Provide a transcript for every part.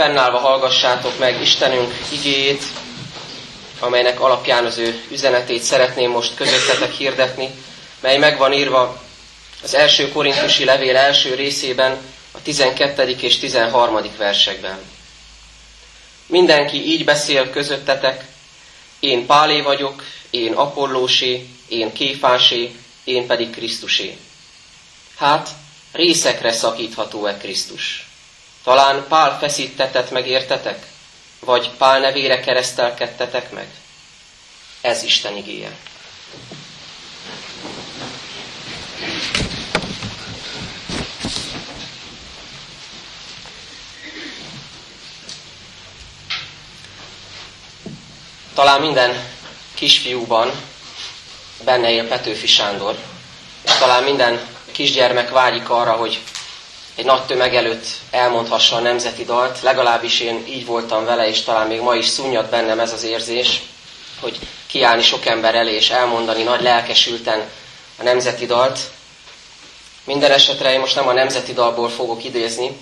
Fennállva hallgassátok meg Istenünk igéjét, amelynek alapján az ő üzenetét szeretném most közöttetek hirdetni, mely meg van írva az első korintusi levél első részében, a 12. és 13. versekben. Mindenki így beszél közöttetek, én Pálé vagyok, én Apollósé, én Kéfásé, én pedig Krisztusé. Hát, részekre szakítható-e Krisztus? Talán Pál feszítetett meg értetek? Vagy Pál nevére keresztelkedtetek meg? Ez Isten igéje. Talán minden kisfiúban benne él Petőfi Sándor, és talán minden kisgyermek vágyik arra, hogy egy nagy tömeg előtt elmondhassa a nemzeti dalt, legalábbis én így voltam vele, és talán még ma is szunnyad bennem ez az érzés, hogy kiállni sok ember elé és elmondani nagy lelkesülten a nemzeti dalt. Minden esetre én most nem a nemzeti dalból fogok idézni,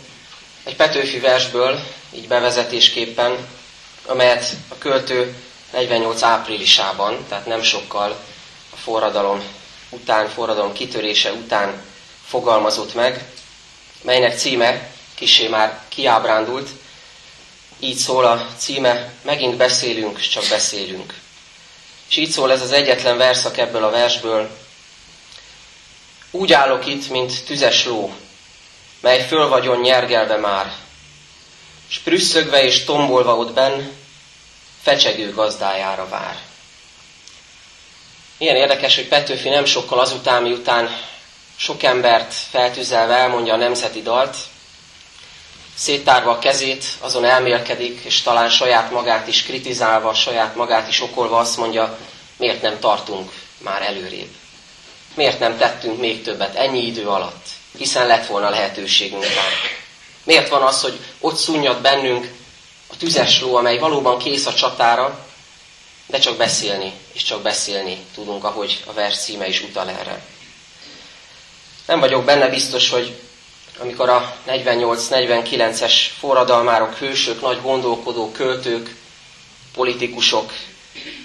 egy Petőfi versből, így bevezetésképpen, amelyet a költő 48 áprilisában, tehát nem sokkal a forradalom után, forradalom kitörése után fogalmazott meg, melynek címe kisé már kiábrándult. Így szól a címe, megint beszélünk, csak beszélünk. És így szól ez az egyetlen verszak ebből a versből. Úgy állok itt, mint tüzes ló, mely föl vagyon nyergelve már, s prüsszögve és tombolva ott benn, fecsegő gazdájára vár. Milyen érdekes, hogy Petőfi nem sokkal azután, miután sok embert feltüzelve elmondja a nemzeti dalt, széttárva a kezét, azon elmélkedik, és talán saját magát is kritizálva, saját magát is okolva azt mondja, miért nem tartunk már előrébb. Miért nem tettünk még többet ennyi idő alatt, hiszen lett volna lehetőségünk rá. Miért van az, hogy ott szunnyad bennünk a tüzes ló, amely valóban kész a csatára, de csak beszélni, és csak beszélni tudunk, ahogy a vers címe is utal erre. Nem vagyok benne biztos, hogy amikor a 48-49-es forradalmárok, hősök, nagy gondolkodó, költők, politikusok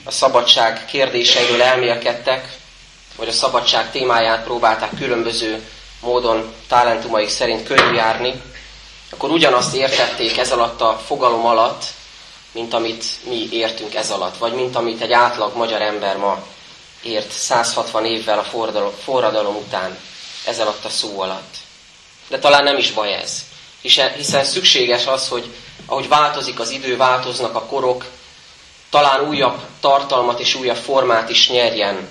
a szabadság kérdéseiről elmélkedtek, vagy a szabadság témáját próbálták különböző módon talentumaik szerint körüljárni, akkor ugyanazt értették ez alatt a fogalom alatt, mint amit mi értünk ez alatt, vagy mint amit egy átlag magyar ember ma ért 160 évvel a forradalom után ez alatt a szó alatt. De talán nem is baj ez, hiszen szükséges az, hogy ahogy változik az idő, változnak a korok, talán újabb tartalmat és újabb formát is nyerjen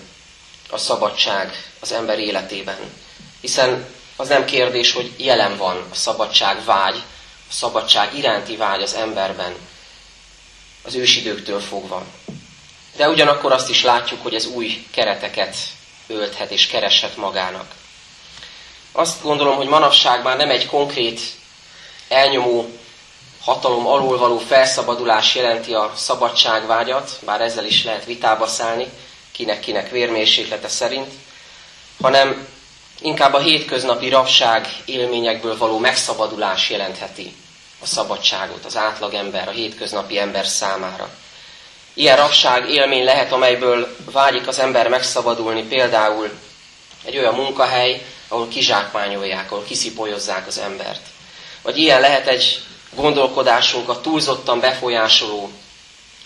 a szabadság az ember életében. Hiszen az nem kérdés, hogy jelen van a szabadság vágy, a szabadság iránti vágy az emberben, az ősidőktől fogva. De ugyanakkor azt is látjuk, hogy ez új kereteket ölthet és kereshet magának. Azt gondolom, hogy manapság már nem egy konkrét, elnyomó hatalom alól való felszabadulás jelenti a szabadságvágyat, bár ezzel is lehet vitába szállni, kinek-kinek vérmérséklete szerint, hanem inkább a hétköznapi rabság élményekből való megszabadulás jelentheti a szabadságot az átlagember, a hétköznapi ember számára. Ilyen rabság élmény lehet, amelyből vágyik az ember megszabadulni, például egy olyan munkahely, ahol kizsákmányolják, ahol kiszipolyozzák az embert. Vagy ilyen lehet egy a túlzottan befolyásoló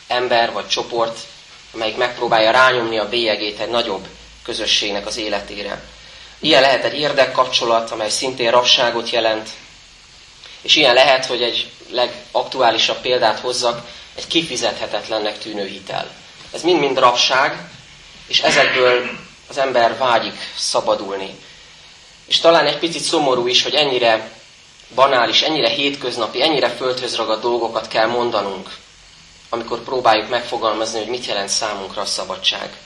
ember vagy csoport, amelyik megpróbálja rányomni a bélyegét egy nagyobb közösségnek az életére. Ilyen lehet egy érdekkapcsolat, amely szintén rabságot jelent, és ilyen lehet, hogy egy legaktuálisabb példát hozzak, egy kifizethetetlennek tűnő hitel. Ez mind-mind rabság, és ezekből az ember vágyik szabadulni. És talán egy picit szomorú is, hogy ennyire banális, ennyire hétköznapi, ennyire földhöz ragadt dolgokat kell mondanunk, amikor próbáljuk megfogalmazni, hogy mit jelent számunkra a szabadság.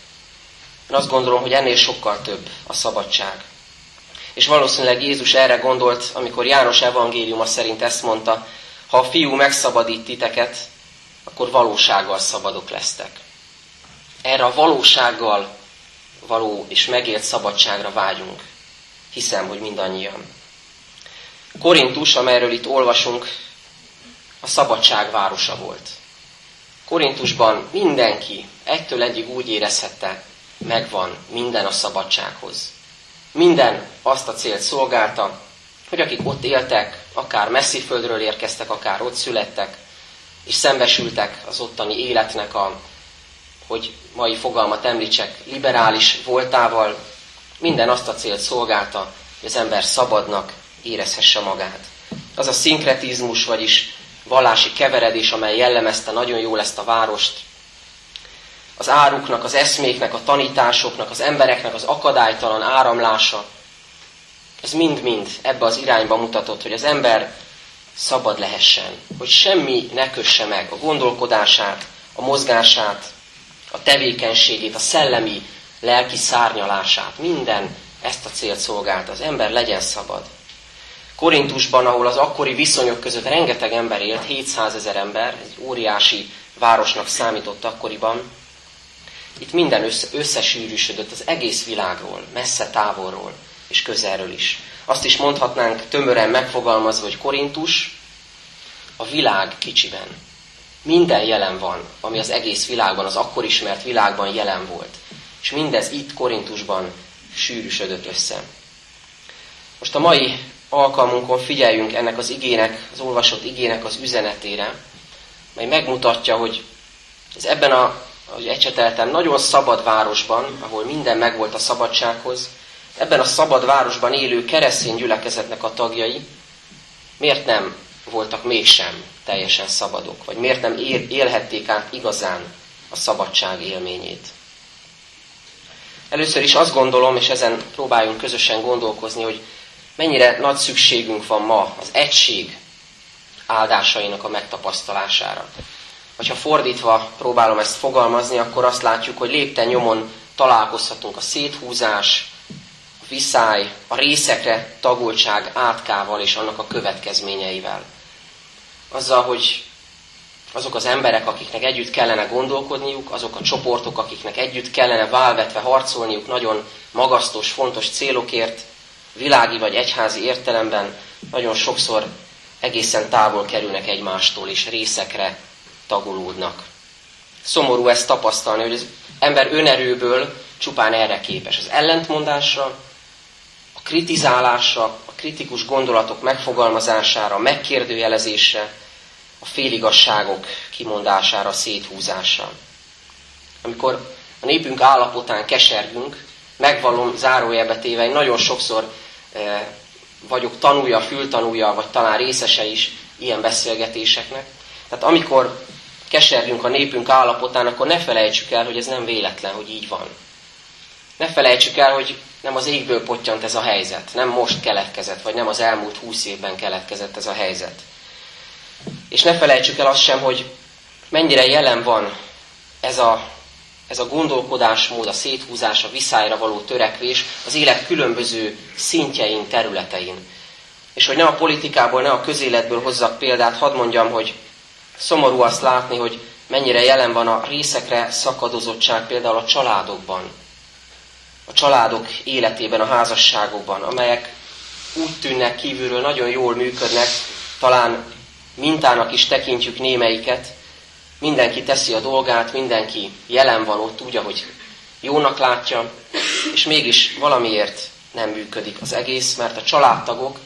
Én azt gondolom, hogy ennél sokkal több a szabadság. És valószínűleg Jézus erre gondolt, amikor János evangéliuma szerint ezt mondta, ha a fiú megszabadít titeket, akkor valósággal szabadok lesztek. Erre a valósággal való és megélt szabadságra vágyunk. Hiszem, hogy mindannyian. Korintus, amelyről itt olvasunk, a szabadság városa volt. Korintusban mindenki egytől egyig úgy érezhette, megvan minden a szabadsághoz. Minden azt a célt szolgálta, hogy akik ott éltek, akár messzi földről érkeztek, akár ott születtek, és szembesültek az ottani életnek a, hogy mai fogalmat említsek, liberális voltával, minden azt a célt szolgálta, hogy az ember szabadnak érezhesse magát. Az a szinkretizmus, vagyis vallási keveredés, amely jellemezte nagyon jól ezt a várost, az áruknak, az eszméknek, a tanításoknak, az embereknek az akadálytalan áramlása, ez mind-mind ebbe az irányba mutatott, hogy az ember szabad lehessen, hogy semmi ne kösse meg a gondolkodását, a mozgását, a tevékenységét, a szellemi, lelki szárnyalását. Minden ezt a célt szolgált, az ember legyen szabad. Korintusban, ahol az akkori viszonyok között rengeteg ember élt, 700 ezer ember, egy óriási városnak számított akkoriban, itt minden össze, összesűrűsödött az egész világról, messze távolról és közelről is. Azt is mondhatnánk tömören megfogalmazva, hogy Korintus a világ kicsiben. Minden jelen van, ami az egész világban, az akkor ismert világban jelen volt. És mindez itt Korintusban sűrűsödött össze. Most a mai alkalmunkon figyeljünk ennek az igének, az olvasott igének az üzenetére, mely megmutatja, hogy ez ebben a, ahogy ecseteltem, nagyon szabad városban, ahol minden megvolt a szabadsághoz, ebben a szabad városban élő keresztény gyülekezetnek a tagjai miért nem voltak mégsem teljesen szabadok, vagy miért nem élhették át igazán a szabadság élményét. Először is azt gondolom, és ezen próbáljunk közösen gondolkozni, hogy mennyire nagy szükségünk van ma az egység áldásainak a megtapasztalására. Vagy ha fordítva próbálom ezt fogalmazni, akkor azt látjuk, hogy lépten nyomon találkozhatunk a széthúzás, a viszály, a részekre tagoltság átkával és annak a következményeivel. Azzal, hogy azok az emberek, akiknek együtt kellene gondolkodniuk, azok a csoportok, akiknek együtt kellene válvetve harcolniuk nagyon magasztos, fontos célokért, világi vagy egyházi értelemben nagyon sokszor egészen távol kerülnek egymástól, és részekre tagolódnak. Szomorú ezt tapasztalni, hogy az ember önerőből csupán erre képes. Az ellentmondásra, a kritizálásra, a kritikus gondolatok megfogalmazására, megkérdőjelezésre, a féligasságok kimondására, széthúzásra. Amikor a népünk állapotán kesergünk, megvalom zárójelbe téve, én nagyon sokszor e, vagyok tanulja, fültanulja, vagy talán részese is ilyen beszélgetéseknek. Tehát amikor kesergünk a népünk állapotán, akkor ne felejtsük el, hogy ez nem véletlen, hogy így van. Ne felejtsük el, hogy nem az égből pottyant ez a helyzet, nem most keletkezett, vagy nem az elmúlt húsz évben keletkezett ez a helyzet. És ne felejtsük el azt sem, hogy mennyire jelen van ez a, ez a gondolkodásmód, a széthúzás, a viszályra való törekvés az élet különböző szintjein, területein. És hogy ne a politikából, ne a közéletből hozzak példát, hadd mondjam, hogy szomorú azt látni, hogy mennyire jelen van a részekre szakadozottság például a családokban, a családok életében, a házasságokban, amelyek úgy tűnnek kívülről nagyon jól működnek, talán mintának is tekintjük némelyiket, mindenki teszi a dolgát, mindenki jelen van ott úgy, ahogy jónak látja, és mégis valamiért nem működik az egész, mert a családtagok,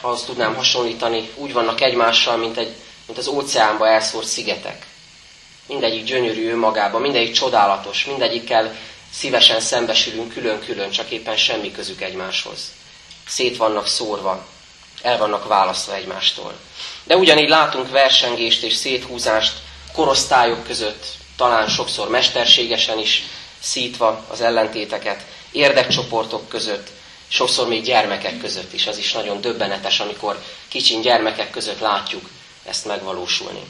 ahhoz tudnám hasonlítani, úgy vannak egymással, mint, egy, mint az óceánba elszórt szigetek. Mindegyik gyönyörű önmagában, mindegyik csodálatos, mindegyikkel szívesen szembesülünk külön-külön, csak éppen semmi közük egymáshoz. Szét vannak szórva, el vannak választva egymástól. De ugyanígy látunk versengést és széthúzást korosztályok között, talán sokszor mesterségesen is szítva az ellentéteket, érdekcsoportok között, sokszor még gyermekek között is. Az is nagyon döbbenetes, amikor kicsin gyermekek között látjuk ezt megvalósulni.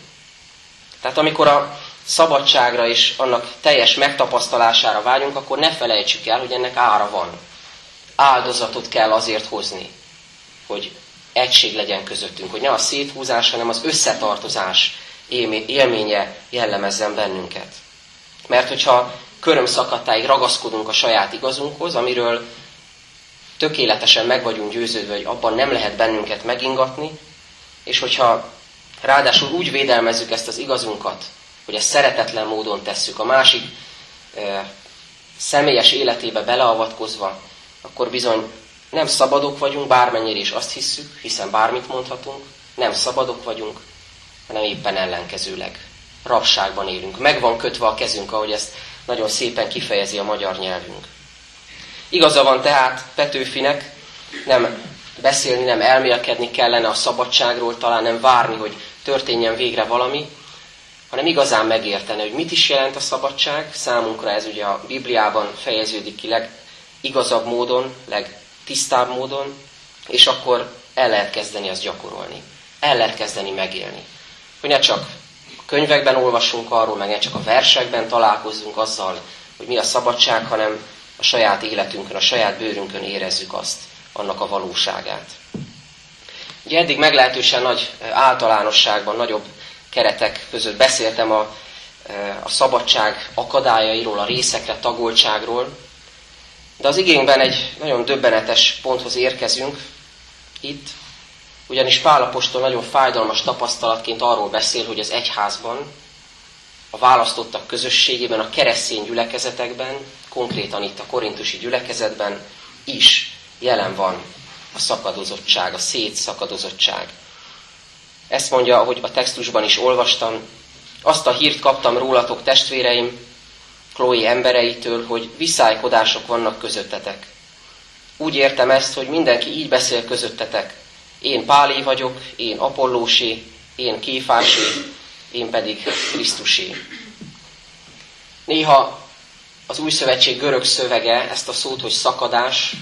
Tehát amikor a szabadságra és annak teljes megtapasztalására vágyunk, akkor ne felejtsük el, hogy ennek ára van. Áldozatot kell azért hozni, hogy egység legyen közöttünk, hogy ne a széthúzás, hanem az összetartozás élménye jellemezzen bennünket. Mert hogyha körömszakadtáig ragaszkodunk a saját igazunkhoz, amiről tökéletesen meg vagyunk győződve, hogy abban nem lehet bennünket megingatni, és hogyha ráadásul úgy védelmezzük ezt az igazunkat, hogy ezt szeretetlen módon tesszük, a másik e, személyes életébe beleavatkozva, akkor bizony nem szabadok vagyunk, bármennyire is azt hisszük, hiszen bármit mondhatunk, nem szabadok vagyunk, hanem éppen ellenkezőleg. Rabságban élünk. Meg van kötve a kezünk, ahogy ezt nagyon szépen kifejezi a magyar nyelvünk. Igaza van tehát Petőfinek, nem beszélni, nem elmélkedni kellene a szabadságról, talán nem várni, hogy történjen végre valami, hanem igazán megérteni, hogy mit is jelent a szabadság. Számunkra ez ugye a Bibliában fejeződik ki legigazabb módon, legtisztább módon, és akkor el lehet kezdeni azt gyakorolni. El lehet kezdeni megélni. Hogy ne csak könyvekben olvasunk arról, meg ne csak a versekben találkozzunk azzal, hogy mi a szabadság, hanem a saját életünkön, a saját bőrünkön érezzük azt, annak a valóságát. Ugye eddig meglehetősen nagy általánosságban, nagyobb keretek között beszéltem a, a szabadság akadályairól, a részekre tagoltságról, de az igényben egy nagyon döbbenetes ponthoz érkezünk itt, ugyanis Pálapostól nagyon fájdalmas tapasztalatként arról beszél, hogy az egyházban, a választottak közösségében, a keresztény gyülekezetekben, konkrétan itt a korintusi gyülekezetben is jelen van a szakadozottság, a szétszakadozottság. Ezt mondja, ahogy a textusban is olvastam, azt a hírt kaptam rólatok testvéreim, Chloe embereitől, hogy viszálykodások vannak közöttetek. Úgy értem ezt, hogy mindenki így beszél közöttetek. Én Pálé vagyok, én Apollósé, én Kéfásé, én pedig Krisztusé. Néha az új szövetség görög szövege ezt a szót, hogy szakadás,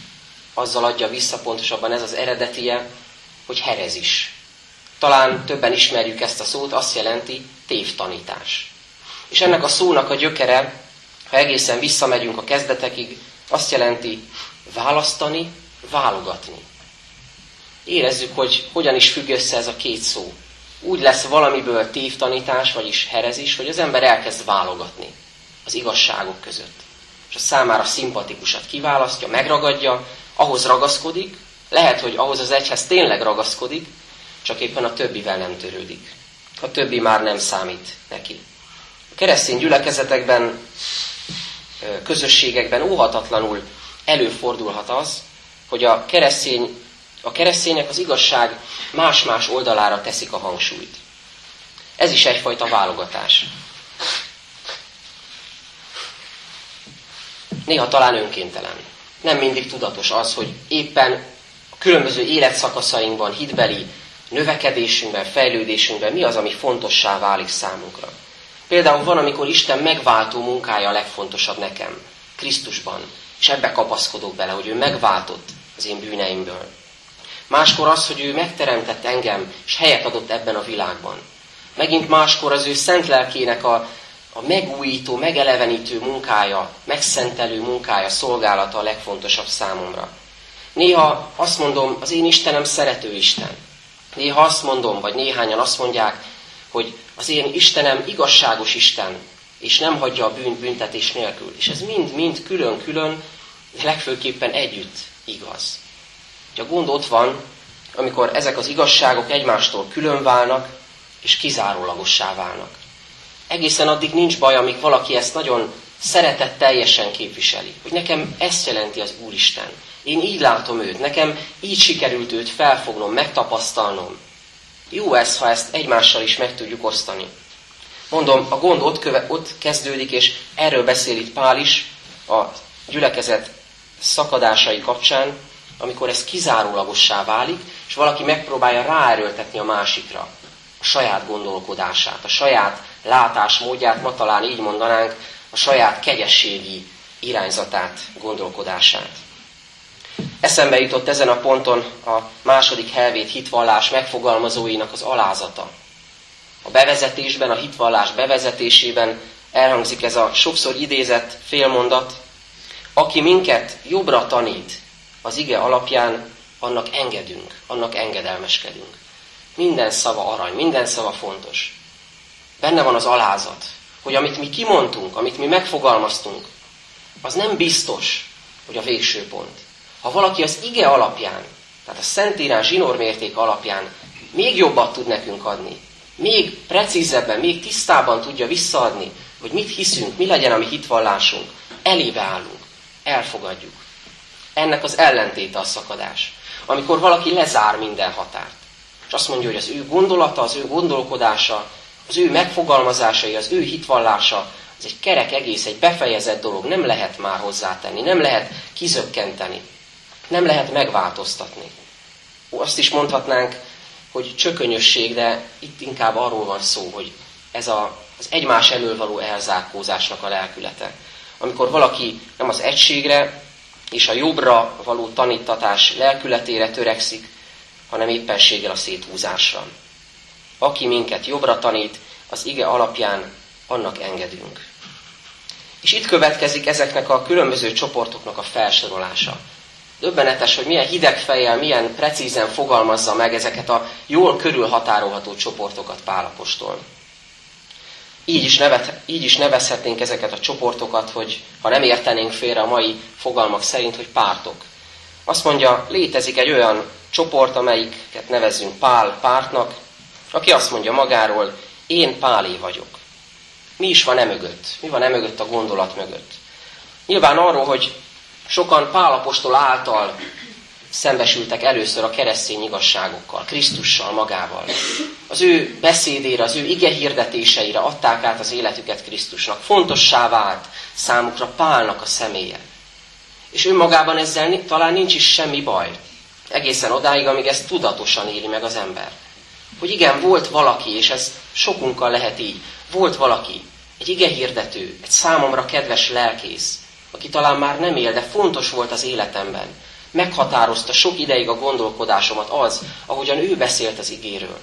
azzal adja vissza pontosabban ez az eredetie, hogy herezis. Talán többen ismerjük ezt a szót, azt jelenti tévtanítás. És ennek a szónak a gyökere, ha egészen visszamegyünk a kezdetekig, azt jelenti választani, válogatni. Érezzük, hogy hogyan is függ össze ez a két szó. Úgy lesz valamiből tévtanítás, vagyis herezis, hogy az ember elkezd válogatni az igazságok között. És a számára szimpatikusat kiválasztja, megragadja, ahhoz ragaszkodik, lehet, hogy ahhoz az egyhez tényleg ragaszkodik, csak éppen a többivel nem törődik. A többi már nem számít neki. A keresztény gyülekezetekben, közösségekben óhatatlanul előfordulhat az, hogy a, keresztény, a keresztények az igazság más-más oldalára teszik a hangsúlyt. Ez is egyfajta válogatás. Néha talán önkéntelen. Nem mindig tudatos az, hogy éppen a különböző életszakaszainkban, hitbeli növekedésünkben, fejlődésünkben mi az, ami fontossá válik számunkra. Például van, amikor Isten megváltó munkája a legfontosabb nekem, Krisztusban, és ebbe kapaszkodok bele, hogy ő megváltott az én bűneimből. Máskor az, hogy ő megteremtett engem, és helyet adott ebben a világban. Megint máskor az ő szent lelkének a, a megújító, megelevenítő munkája, megszentelő munkája, szolgálata a legfontosabb számomra. Néha azt mondom, az én Istenem szerető Isten. Néha azt mondom, vagy néhányan azt mondják, hogy az én Istenem igazságos Isten, és nem hagyja a bűn büntetés nélkül. És ez mind-mind külön-külön, de legfőképpen együtt igaz. Ugye a gond ott van, amikor ezek az igazságok egymástól külön válnak, és kizárólagossá válnak. Egészen addig nincs baj, amíg valaki ezt nagyon szeretetteljesen képviseli. Hogy nekem ezt jelenti az Úristen. Én így látom őt, nekem így sikerült őt felfognom, megtapasztalnom. Jó ez, ha ezt egymással is meg tudjuk osztani. Mondom, a gond ott, köve, ott kezdődik, és erről beszél itt Pál is a gyülekezet szakadásai kapcsán, amikor ez kizárólagossá válik, és valaki megpróbálja ráerőltetni a másikra a saját gondolkodását, a saját látásmódját, ma talán így mondanánk, a saját kegyességi irányzatát, gondolkodását. Eszembe jutott ezen a ponton a második helvét hitvallás megfogalmazóinak az alázata. A bevezetésben, a hitvallás bevezetésében elhangzik ez a sokszor idézett félmondat, aki minket jobbra tanít az ige alapján, annak engedünk, annak engedelmeskedünk. Minden szava arany, minden szava fontos. Benne van az alázat, hogy amit mi kimondtunk, amit mi megfogalmaztunk, az nem biztos, hogy a végső pont. Ha valaki az ige alapján, tehát a Szentírás zsinórmérték alapján még jobbat tud nekünk adni, még precízebben, még tisztában tudja visszaadni, hogy mit hiszünk, mi legyen a mi hitvallásunk, elébe állunk, elfogadjuk. Ennek az ellentéte a szakadás. Amikor valaki lezár minden határt. És azt mondja, hogy az ő gondolata, az ő gondolkodása, az ő megfogalmazásai, az ő hitvallása, ez egy kerek egész, egy befejezett dolog, nem lehet már hozzátenni, nem lehet kizökkenteni, nem lehet megváltoztatni. Azt is mondhatnánk, hogy csökönyösség, de itt inkább arról van szó, hogy ez a, az egymás elől való elzárkózásnak a lelkülete. Amikor valaki nem az egységre és a jobbra való tanítatás lelkületére törekszik, hanem éppenséggel a széthúzásra. Aki minket jobbra tanít, az ige alapján annak engedünk. És itt következik ezeknek a különböző csoportoknak a felsorolása. Döbbenetes, hogy milyen hideg fejjel, milyen precízen fogalmazza meg ezeket a jól körülhatárolható csoportokat Pálapostól. Így is, nevet, így is nevezhetnénk ezeket a csoportokat, hogy ha nem értenénk félre a mai fogalmak szerint, hogy pártok. Azt mondja, létezik egy olyan csoport, amelyiket nevezzünk Pál pártnak, aki azt mondja magáról, én Pálé vagyok. Mi is van e mögött? Mi van e mögött a gondolat mögött? Nyilván arról, hogy sokan Pálapostól által szembesültek először a keresztény igazságokkal, Krisztussal magával. Az ő beszédére, az ő ige hirdetéseire adták át az életüket Krisztusnak. Fontossá vált számukra Pálnak a személye. És önmagában ezzel talán nincs is semmi baj. Egészen odáig, amíg ezt tudatosan éli meg az ember. Hogy igen, volt valaki, és ez sokunkkal lehet így, volt valaki, egy ige hirdető, egy számomra kedves lelkész, aki talán már nem él, de fontos volt az életemben. Meghatározta sok ideig a gondolkodásomat az, ahogyan ő beszélt az igéről.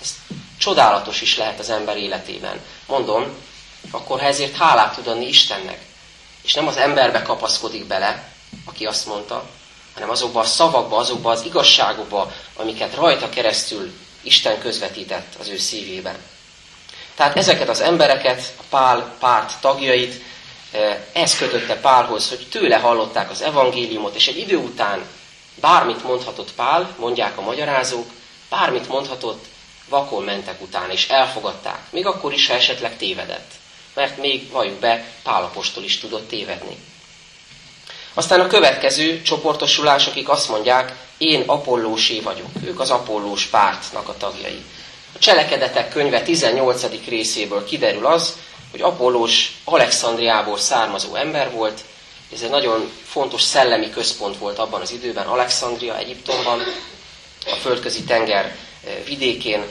Ez csodálatos is lehet az ember életében. Mondom, akkor ha ezért hálát tud adni Istennek, és nem az emberbe kapaszkodik bele, aki azt mondta, hanem azokba a szavakba, azokba az igazságokba, amiket rajta keresztül Isten közvetített az ő szívében. Tehát ezeket az embereket, a Pál párt tagjait, ez kötötte Pálhoz, hogy tőle hallották az evangéliumot, és egy idő után bármit mondhatott Pál, mondják a magyarázók, bármit mondhatott, vakon mentek utána, és elfogadták. Még akkor is, ha esetleg tévedett. Mert még, valljuk be, Pálapostól is tudott tévedni. Aztán a következő csoportosulás, akik azt mondják, én apollósé vagyok. Ők az apollós pártnak a tagjai. A cselekedetek könyve 18. részéből kiderül az, hogy Apollós Alexandriából származó ember volt, ez egy nagyon fontos szellemi központ volt abban az időben, Alexandria, Egyiptomban, a földközi tenger eh, vidékén.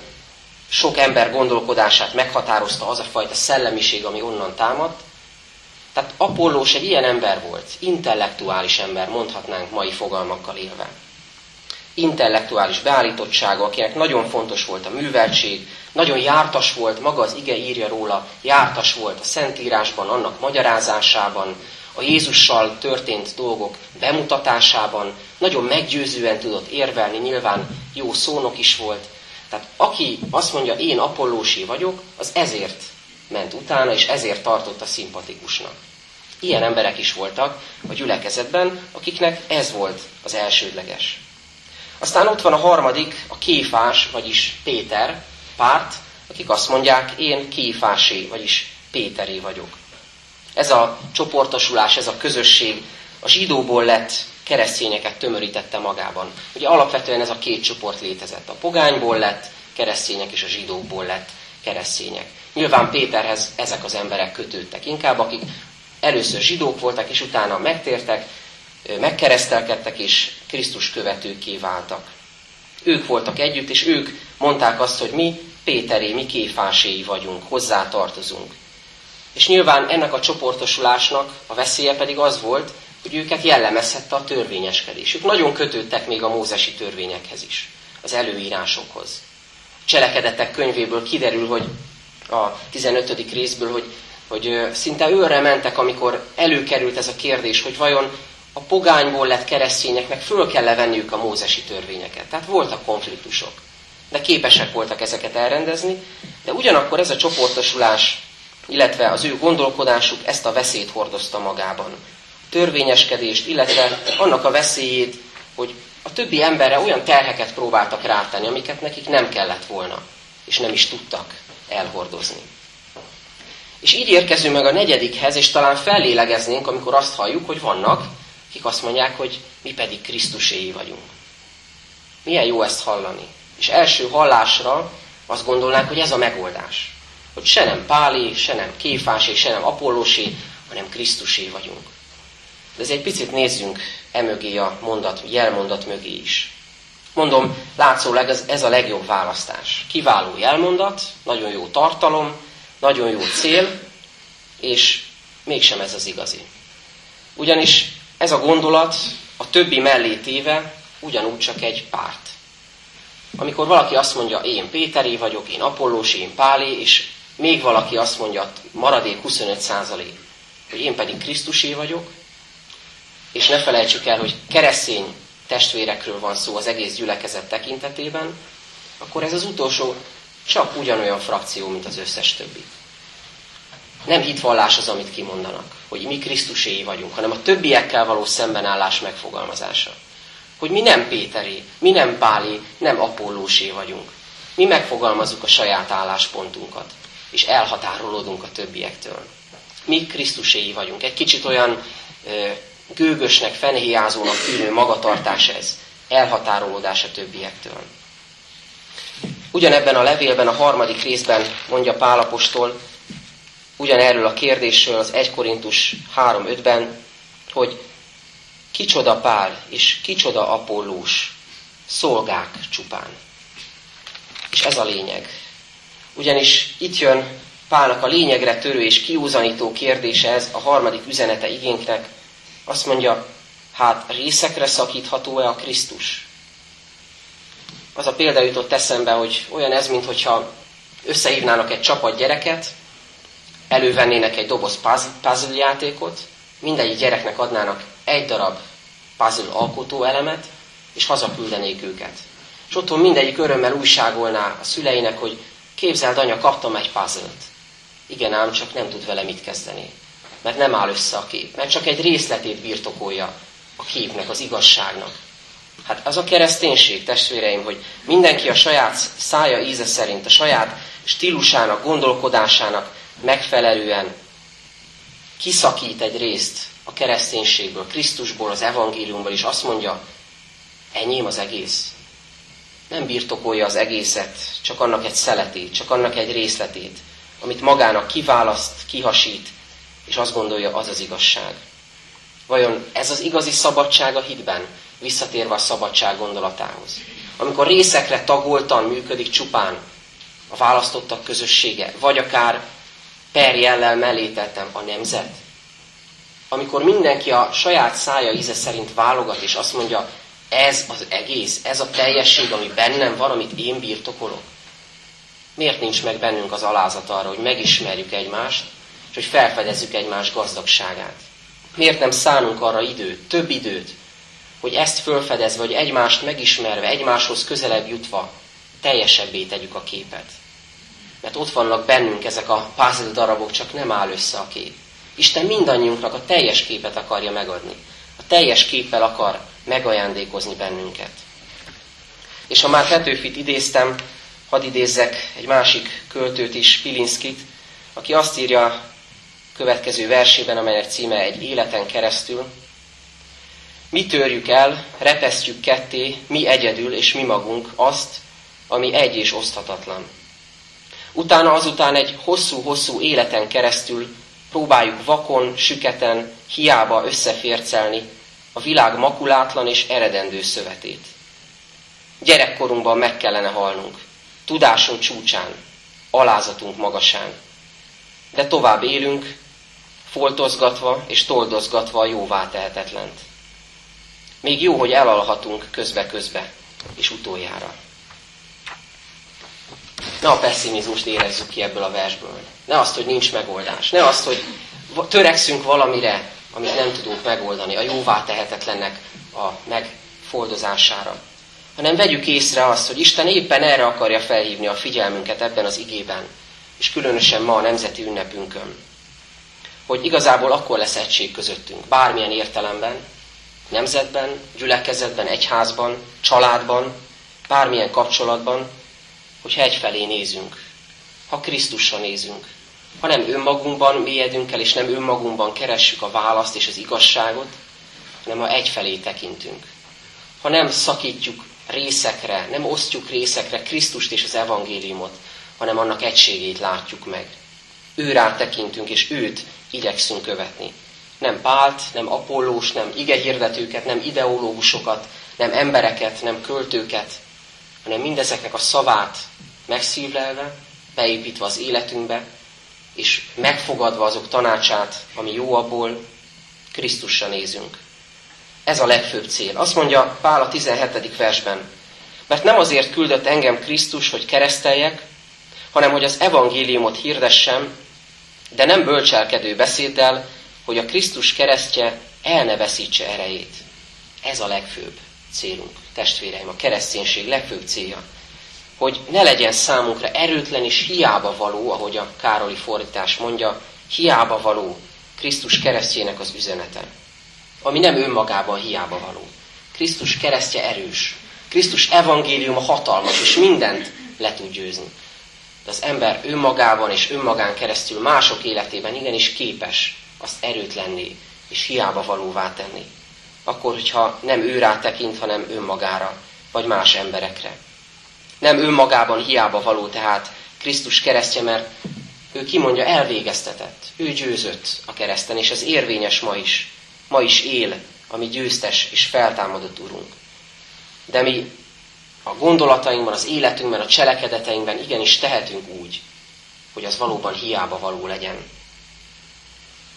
Sok ember gondolkodását meghatározta az a fajta szellemiség, ami onnan támadt. Tehát Apollós egy ilyen ember volt, intellektuális ember, mondhatnánk mai fogalmakkal élve intellektuális beállítottsága, akinek nagyon fontos volt a műveltség, nagyon jártas volt, maga az ige írja róla, jártas volt a Szentírásban, annak magyarázásában, a Jézussal történt dolgok bemutatásában, nagyon meggyőzően tudott érvelni, nyilván jó szónok is volt. Tehát aki azt mondja, én apollósi vagyok, az ezért ment utána, és ezért tartotta szimpatikusnak. Ilyen emberek is voltak a gyülekezetben, akiknek ez volt az elsődleges. Aztán ott van a harmadik, a kéfás, vagyis Péter párt, akik azt mondják, én kéfásé, vagyis Péteré vagyok. Ez a csoportosulás, ez a közösség a zsidóból lett keresztényeket tömörítette magában. Ugye alapvetően ez a két csoport létezett. A pogányból lett keresztények, és a zsidókból lett keresztények. Nyilván Péterhez ezek az emberek kötődtek inkább, akik először zsidók voltak, és utána megtértek, megkeresztelkedtek és Krisztus követőké váltak. Ők voltak együtt, és ők mondták azt, hogy mi Péteré, mi kéfáséi vagyunk, hozzá tartozunk. És nyilván ennek a csoportosulásnak a veszélye pedig az volt, hogy őket jellemezhette a törvényeskedés. Ők nagyon kötődtek még a mózesi törvényekhez is, az előírásokhoz. A cselekedetek könyvéből kiderül, hogy a 15. részből, hogy, hogy szinte őre mentek, amikor előkerült ez a kérdés, hogy vajon a pogányból lett keresztényeknek föl kell levenniük a mózesi törvényeket. Tehát voltak konfliktusok. De képesek voltak ezeket elrendezni, de ugyanakkor ez a csoportosulás, illetve az ő gondolkodásuk ezt a veszélyt hordozta magában. A törvényeskedést, illetve annak a veszélyét, hogy a többi emberre olyan terheket próbáltak rátenni, amiket nekik nem kellett volna. és nem is tudtak elhordozni. És így érkezünk meg a negyedikhez, és talán fellélegeznénk, amikor azt halljuk, hogy vannak, akik azt mondják, hogy mi pedig Krisztuséi vagyunk. Milyen jó ezt hallani. És első hallásra azt gondolnánk, hogy ez a megoldás. Hogy se nem Pálé, se nem Kéfásé, se nem Apollósé, hanem Krisztusé vagyunk. De ez egy picit nézzünk emögé a mondat, jelmondat mögé is. Mondom, látszólag ez, ez a legjobb választás. Kiváló jelmondat, nagyon jó tartalom, nagyon jó cél, és mégsem ez az igazi. Ugyanis ez a gondolat a többi mellé téve ugyanúgy csak egy párt. Amikor valaki azt mondja, én Péteré vagyok, én Apollós, én Pálé, és még valaki azt mondja, maradék 25 százalék, hogy én pedig Krisztusé vagyok, és ne felejtsük el, hogy keresztény testvérekről van szó az egész gyülekezet tekintetében, akkor ez az utolsó csak ugyanolyan frakció, mint az összes többi. Nem hitvallás az, amit kimondanak, hogy mi Krisztuséi vagyunk, hanem a többiekkel való szembenállás megfogalmazása. Hogy mi nem Péteré, mi nem Pálé, nem Apollósé vagyunk. Mi megfogalmazzuk a saját álláspontunkat, és elhatárolódunk a többiektől. Mi Krisztuséi vagyunk. Egy kicsit olyan ö, gőgösnek, fenhéjázónak tűnő magatartás ez, elhatárolódás a többiektől. Ugyanebben a levélben, a harmadik részben mondja Pálapostól, ugyanerről a kérdésről az 1 Korintus 3.5-ben, hogy kicsoda Pál és kicsoda Apollós, szolgák csupán. És ez a lényeg. Ugyanis itt jön Pálnak a lényegre törő és kiúzanító kérdése ez, a harmadik üzenete igénknek. Azt mondja, hát részekre szakítható-e a Krisztus? Az a példa jutott eszembe, hogy olyan ez, mintha összehívnának egy csapat gyereket, elővennének egy doboz puzzle játékot, mindegyik gyereknek adnának egy darab puzzle alkotó elemet, és hazaküldenék őket. És otthon mindegyik örömmel újságolná a szüleinek, hogy képzeld, anya, kaptam egy puzzle-t. Igen ám, csak nem tud vele mit kezdeni. Mert nem áll össze a kép. Mert csak egy részletét birtokolja a képnek, az igazságnak. Hát az a kereszténység, testvéreim, hogy mindenki a saját szája íze szerint, a saját stílusának, gondolkodásának megfelelően kiszakít egy részt a kereszténységből, Krisztusból, az evangéliumból, és azt mondja, enyém az egész. Nem birtokolja az egészet, csak annak egy szeletét, csak annak egy részletét, amit magának kiválaszt, kihasít, és azt gondolja, az az igazság. Vajon ez az igazi szabadság a hitben, visszatérve a szabadság gondolatához? Amikor részekre tagoltan működik csupán a választottak közössége, vagy akár perjellel mellé tettem a nemzet. Amikor mindenki a saját szája íze szerint válogat, és azt mondja, ez az egész, ez a teljesség, ami bennem van, amit én birtokolok. Miért nincs meg bennünk az alázat arra, hogy megismerjük egymást, és hogy felfedezzük egymás gazdagságát? Miért nem szánunk arra időt, több időt, hogy ezt fölfedezve, vagy egymást megismerve, egymáshoz közelebb jutva, teljesebbé tegyük a képet? Mert ott vannak bennünk ezek a puzzle darabok, csak nem áll össze a kép. Isten mindannyiunknak a teljes képet akarja megadni. A teljes képpel akar megajándékozni bennünket. És ha már Petőfit idéztem, hadd idézzek egy másik költőt is, Pilinszkit, aki azt írja következő versében, amelynek címe egy életen keresztül. Mi törjük el, repesztjük ketté, mi egyedül és mi magunk azt, ami egy és oszthatatlan. Utána azután egy hosszú-hosszú életen keresztül próbáljuk vakon, süketen, hiába összefércelni a világ makulátlan és eredendő szövetét. Gyerekkorunkban meg kellene halnunk, tudásunk csúcsán, alázatunk magasán. De tovább élünk, foltozgatva és toldozgatva a jóvá tehetetlent. Még jó, hogy elalhatunk közbe-közbe, és utoljára. Ne a pessimizmust érezzük ki ebből a versből. Ne azt, hogy nincs megoldás. Ne azt, hogy törekszünk valamire, amit nem tudunk megoldani, a jóvá tehetetlennek a megfoldozására. Hanem vegyük észre azt, hogy Isten éppen erre akarja felhívni a figyelmünket ebben az igében, és különösen ma a nemzeti ünnepünkön. Hogy igazából akkor lesz egység közöttünk, bármilyen értelemben, nemzetben, gyülekezetben, egyházban, családban, bármilyen kapcsolatban, hogyha egyfelé nézünk, ha Krisztusra nézünk, ha nem önmagunkban mélyedünk el, és nem önmagunkban keressük a választ és az igazságot, hanem ha egyfelé tekintünk. Ha nem szakítjuk részekre, nem osztjuk részekre Krisztust és az evangéliumot, hanem annak egységét látjuk meg. Ő rá tekintünk, és őt igyekszünk követni. Nem Pált, nem Apollós, nem igehirdetőket, nem ideológusokat, nem embereket, nem költőket, hanem mindezeknek a szavát megszívlelve, beépítve az életünkbe, és megfogadva azok tanácsát, ami jó abból, Krisztusra nézünk. Ez a legfőbb cél. Azt mondja Pál a 17. versben, mert nem azért küldött engem Krisztus, hogy kereszteljek, hanem hogy az evangéliumot hirdessem, de nem bölcselkedő beszéddel, hogy a Krisztus keresztje el ne veszítse erejét. Ez a legfőbb célunk, testvéreim, a kereszténység legfőbb célja. Hogy ne legyen számunkra erőtlen és hiába való, ahogy a Károli fordítás mondja, hiába való Krisztus keresztjének az üzenete. Ami nem önmagában hiába való. Krisztus keresztje erős. Krisztus evangéliuma hatalmas, és mindent le tud győzni. De az ember önmagában és önmagán keresztül mások életében igenis képes azt erőtlenné és hiába valóvá tenni. Akkor, hogyha nem ő rá tekint, hanem önmagára, vagy más emberekre. Nem önmagában hiába való tehát Krisztus keresztje, mert ő kimondja, elvégeztetett. Ő győzött a kereszten, és ez érvényes ma is. Ma is él a mi győztes és feltámadott Urunk. De mi a gondolatainkban, az életünkben, a cselekedeteinkben igenis tehetünk úgy, hogy az valóban hiába való legyen.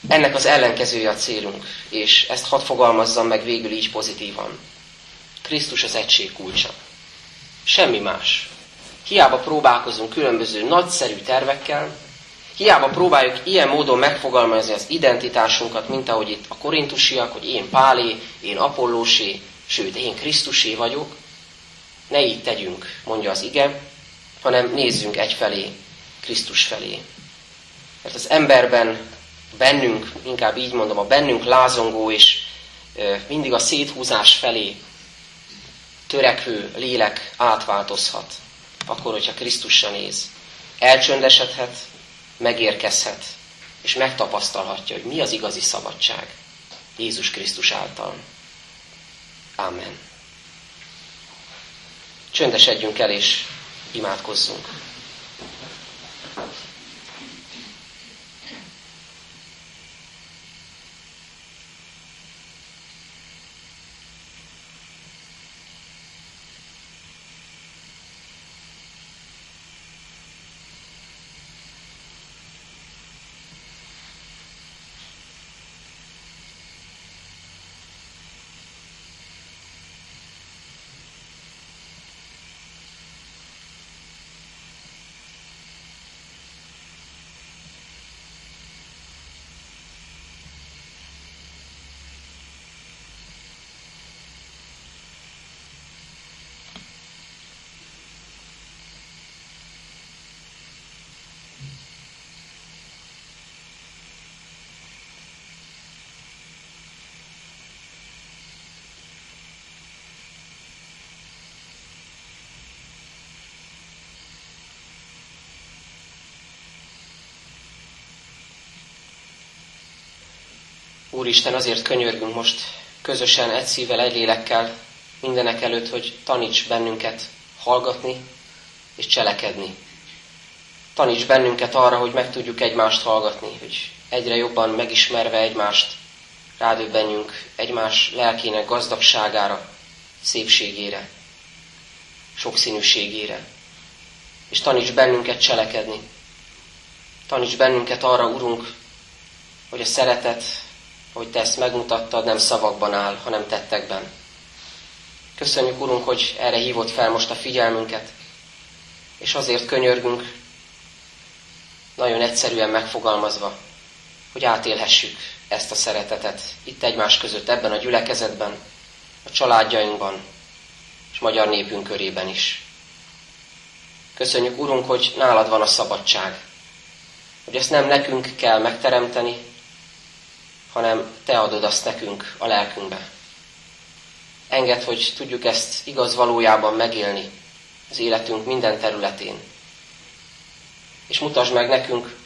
Ennek az ellenkezője a célunk, és ezt hadd fogalmazzam meg végül így pozitívan. Krisztus az egység kulcsa. Semmi más. Hiába próbálkozunk különböző nagyszerű tervekkel, hiába próbáljuk ilyen módon megfogalmazni az identitásunkat, mint ahogy itt a korintusiak, hogy én Pálé, én Apollósé, sőt, én Krisztusé vagyok, ne így tegyünk, mondja az ige, hanem nézzünk egyfelé, Krisztus felé. Mert az emberben bennünk, inkább így mondom, a bennünk lázongó és mindig a széthúzás felé törekvő lélek átváltozhat, akkor, hogyha Krisztusra néz. Elcsöndesedhet, megérkezhet, és megtapasztalhatja, hogy mi az igazi szabadság Jézus Krisztus által. Amen. Csöndesedjünk el, és imádkozzunk. Úristen, azért könyörgünk most közösen, egy szívvel, egy lélekkel, mindenek előtt, hogy taníts bennünket hallgatni és cselekedni. Taníts bennünket arra, hogy meg tudjuk egymást hallgatni, hogy egyre jobban megismerve egymást rádöbbenjünk egymás lelkének gazdagságára, szépségére, sokszínűségére. És taníts bennünket cselekedni. Taníts bennünket arra, Urunk, hogy a szeretet hogy te ezt megmutattad, nem szavakban áll, hanem tettekben. Köszönjük, Urunk, hogy erre hívott fel most a figyelmünket, és azért könyörgünk, nagyon egyszerűen megfogalmazva, hogy átélhessük ezt a szeretetet itt egymás között, ebben a gyülekezetben, a családjainkban, és magyar népünk körében is. Köszönjük, Urunk, hogy nálad van a szabadság, hogy ezt nem nekünk kell megteremteni, hanem Te adod azt nekünk a lelkünkbe. Engedd, hogy tudjuk ezt igaz valójában megélni, az életünk minden területén. És mutasd meg nekünk,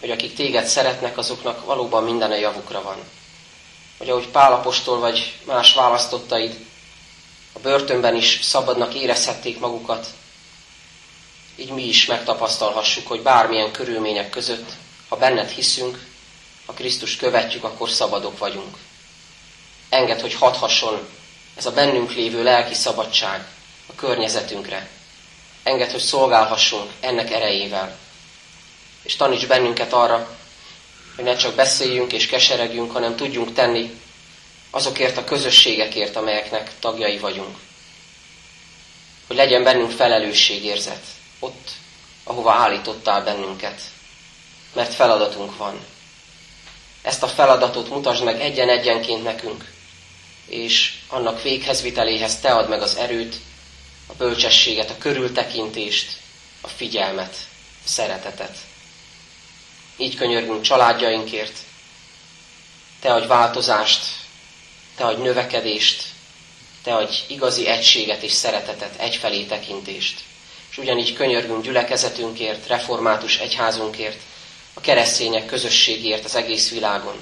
hogy akik téged szeretnek, azoknak valóban minden a javukra van. Hogy ahogy Pálapostól vagy más választottaid a börtönben is szabadnak érezhették magukat, így mi is megtapasztalhassuk, hogy bármilyen körülmények között, ha benned hiszünk, ha Krisztus követjük, akkor szabadok vagyunk. Enged, hogy hathasson ez a bennünk lévő lelki szabadság a környezetünkre. Enged, hogy szolgálhassunk ennek erejével. És taníts bennünket arra, hogy ne csak beszéljünk és keseregjünk, hanem tudjunk tenni azokért a közösségekért, amelyeknek tagjai vagyunk. Hogy legyen bennünk felelősségérzet, ott, ahova állítottál bennünket, mert feladatunk van. Ezt a feladatot mutasd meg egyen-egyenként nekünk, és annak véghezviteléhez te ad meg az erőt, a bölcsességet, a körültekintést, a figyelmet, a szeretetet. Így könyörgünk családjainkért, te adj változást, te adj növekedést, te adj igazi egységet és szeretetet, egyfelé tekintést. És ugyanígy könyörgünk gyülekezetünkért, református egyházunkért, a keresztények közösségért az egész világon,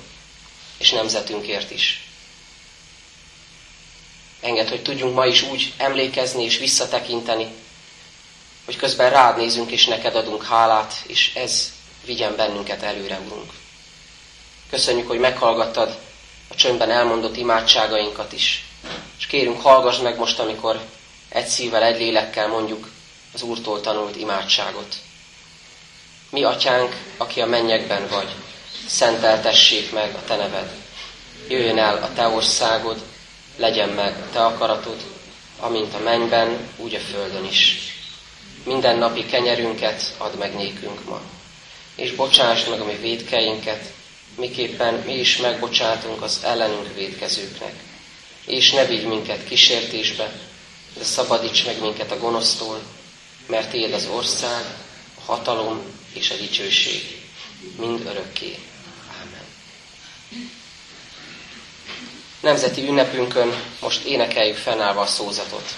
és nemzetünkért is. Enged, hogy tudjunk ma is úgy emlékezni és visszatekinteni, hogy közben rád nézünk és neked adunk hálát, és ez vigyen bennünket előre, Urunk. Köszönjük, hogy meghallgattad a csöndben elmondott imádságainkat is. És kérünk, hallgass meg most, amikor egy szívvel, egy lélekkel mondjuk az Úrtól tanult imádságot. Mi, atyánk, aki a mennyekben vagy, szenteltessék meg a te neved. Jöjjön el a te országod, legyen meg a te akaratod, amint a mennyben, úgy a földön is. Minden napi kenyerünket add meg nékünk ma, és bocsáss meg a mi védkeinket, miképpen mi is megbocsátunk az ellenünk védkezőknek. És ne vigy minket kísértésbe, de szabadíts meg minket a gonosztól, mert Éd az ország, a hatalom és a dicsőség mind örökké. Ámen. Nemzeti ünnepünkön most énekeljük fennállva a szózatot.